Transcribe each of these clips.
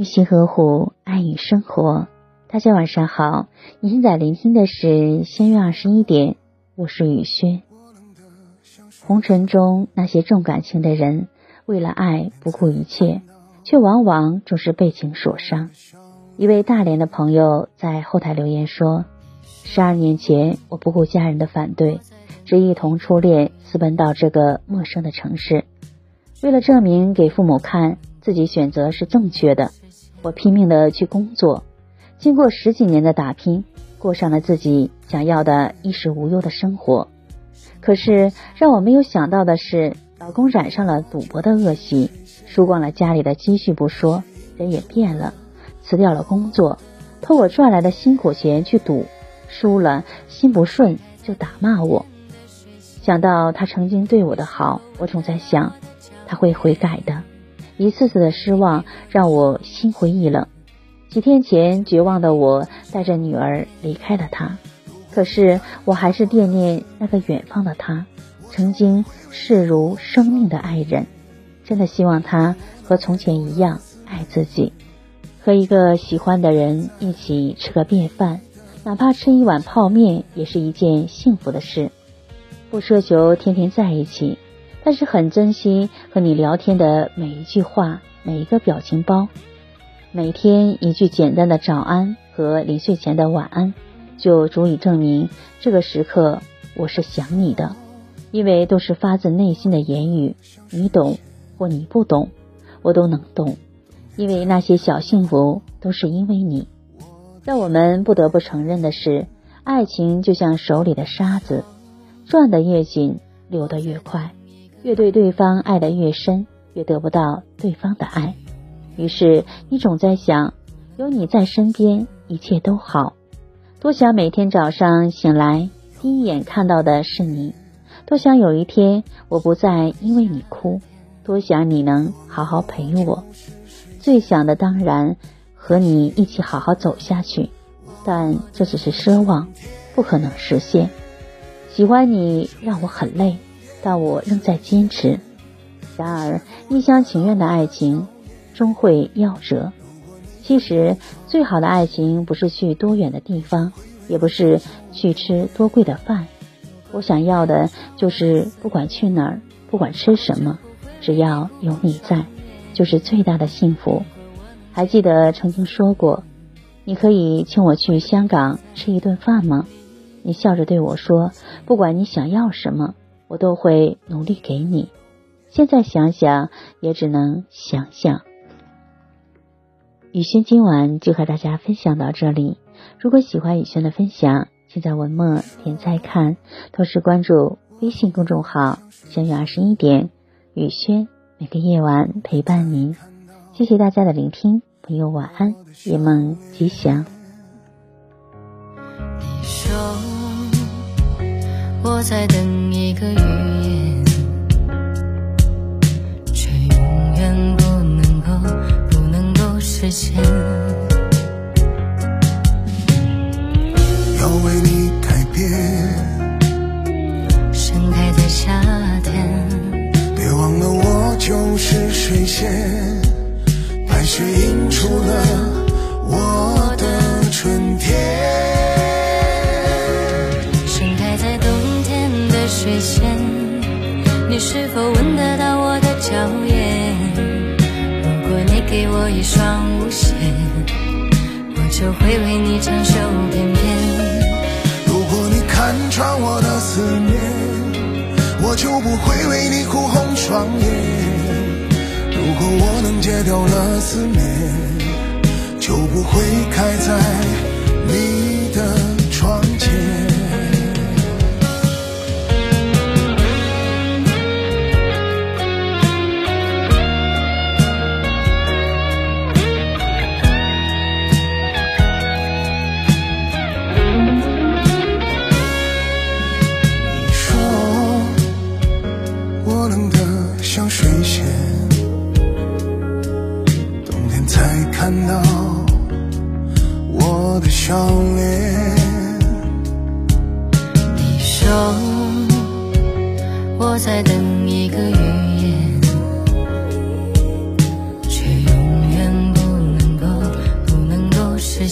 用心呵护，爱与生活。大家晚上好，你现在聆听的是仙月二十一点，我是雨轩。红尘中那些重感情的人，为了爱不顾一切，却往往总是被情所伤。一位大连的朋友在后台留言说：“十二年前，我不顾家人的反对，只一同初恋私奔到这个陌生的城市，为了证明给父母看自己选择是正确的，我拼命的去工作。”经过十几年的打拼，过上了自己想要的衣食无忧的生活。可是让我没有想到的是，老公染上了赌博的恶习，输光了家里的积蓄不说，人也变了，辞掉了工作，偷我赚来的辛苦钱去赌，输了心不顺就打骂我。想到他曾经对我的好，我总在想他会悔改的。一次次的失望让我心灰意冷。几天前，绝望的我带着女儿离开了他，可是我还是惦念那个远方的他，曾经视如生命的爱人。真的希望他和从前一样爱自己，和一个喜欢的人一起吃个便饭，哪怕吃一碗泡面，也是一件幸福的事。不奢求天天在一起，但是很珍惜和你聊天的每一句话，每一个表情包。每天一句简单的早安和临睡前的晚安，就足以证明这个时刻我是想你的，因为都是发自内心的言语，你懂或你不懂，我都能懂，因为那些小幸福都是因为你。让我们不得不承认的是，爱情就像手里的沙子，转得越紧，流得越快，越对对方爱得越深，越得不到对方的爱。于是你总在想，有你在身边，一切都好。多想每天早上醒来，第一眼看到的是你；多想有一天我不再因为你哭；多想你能好好陪我。最想的当然和你一起好好走下去，但这只是奢望，不可能实现。喜欢你让我很累，但我仍在坚持。然而一厢情愿的爱情。终会夭折。其实，最好的爱情不是去多远的地方，也不是去吃多贵的饭。我想要的就是，不管去哪儿，不管吃什么，只要有你在，就是最大的幸福。还记得曾经说过，你可以请我去香港吃一顿饭吗？你笑着对我说，不管你想要什么，我都会努力给你。现在想想，也只能想想。雨轩今晚就和大家分享到这里。如果喜欢雨轩的分享，请在文末点再看，同时关注微信公众号“相约二十一点”，雨轩每个夜晚陪伴您。谢谢大家的聆听，朋友晚安，夜梦吉祥。我在等一个语言，却永远不能够不能够。实现。要为你改变，盛开在夏天。别忘了我就是水仙，白雪映出了一双舞鞋，我就会为你长袖翩翩。如果你看穿我的思念，我就不会为你哭红双眼。如果我能戒掉了思念，就不会开在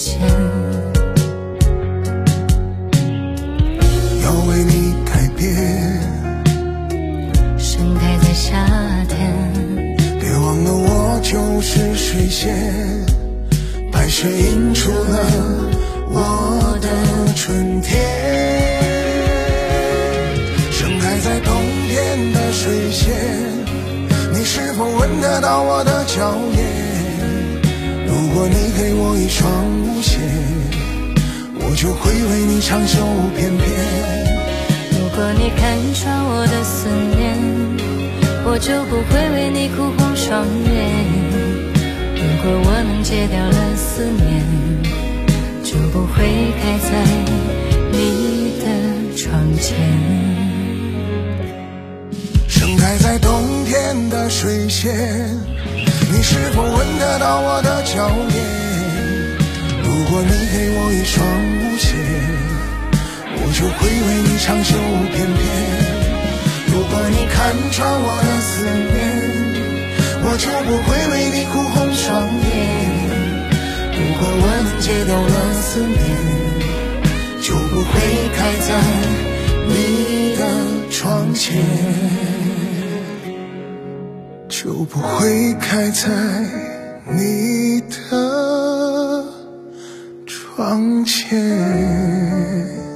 间要为你改变盛开在夏天别忘了我就是水仙白雪映出了我的春天。盛开在冬天的水仙你是否闻得到我的娇艳？如果你给我一双舞鞋，我就会为你长袖翩翩。如果你看穿我的思念，我就不会为你哭红双眼。如果我能戒掉了思念。就不会开在你的窗前。盛开在冬天的水仙，你是否闻得到我的娇艳？如果你给我一双舞鞋，我就会为你长袖翩翩。如果你看穿我的思念，我就不会为你哭红双眼。如果我能戒掉了思念，就不会开在你的窗前，就不会开在你的窗前。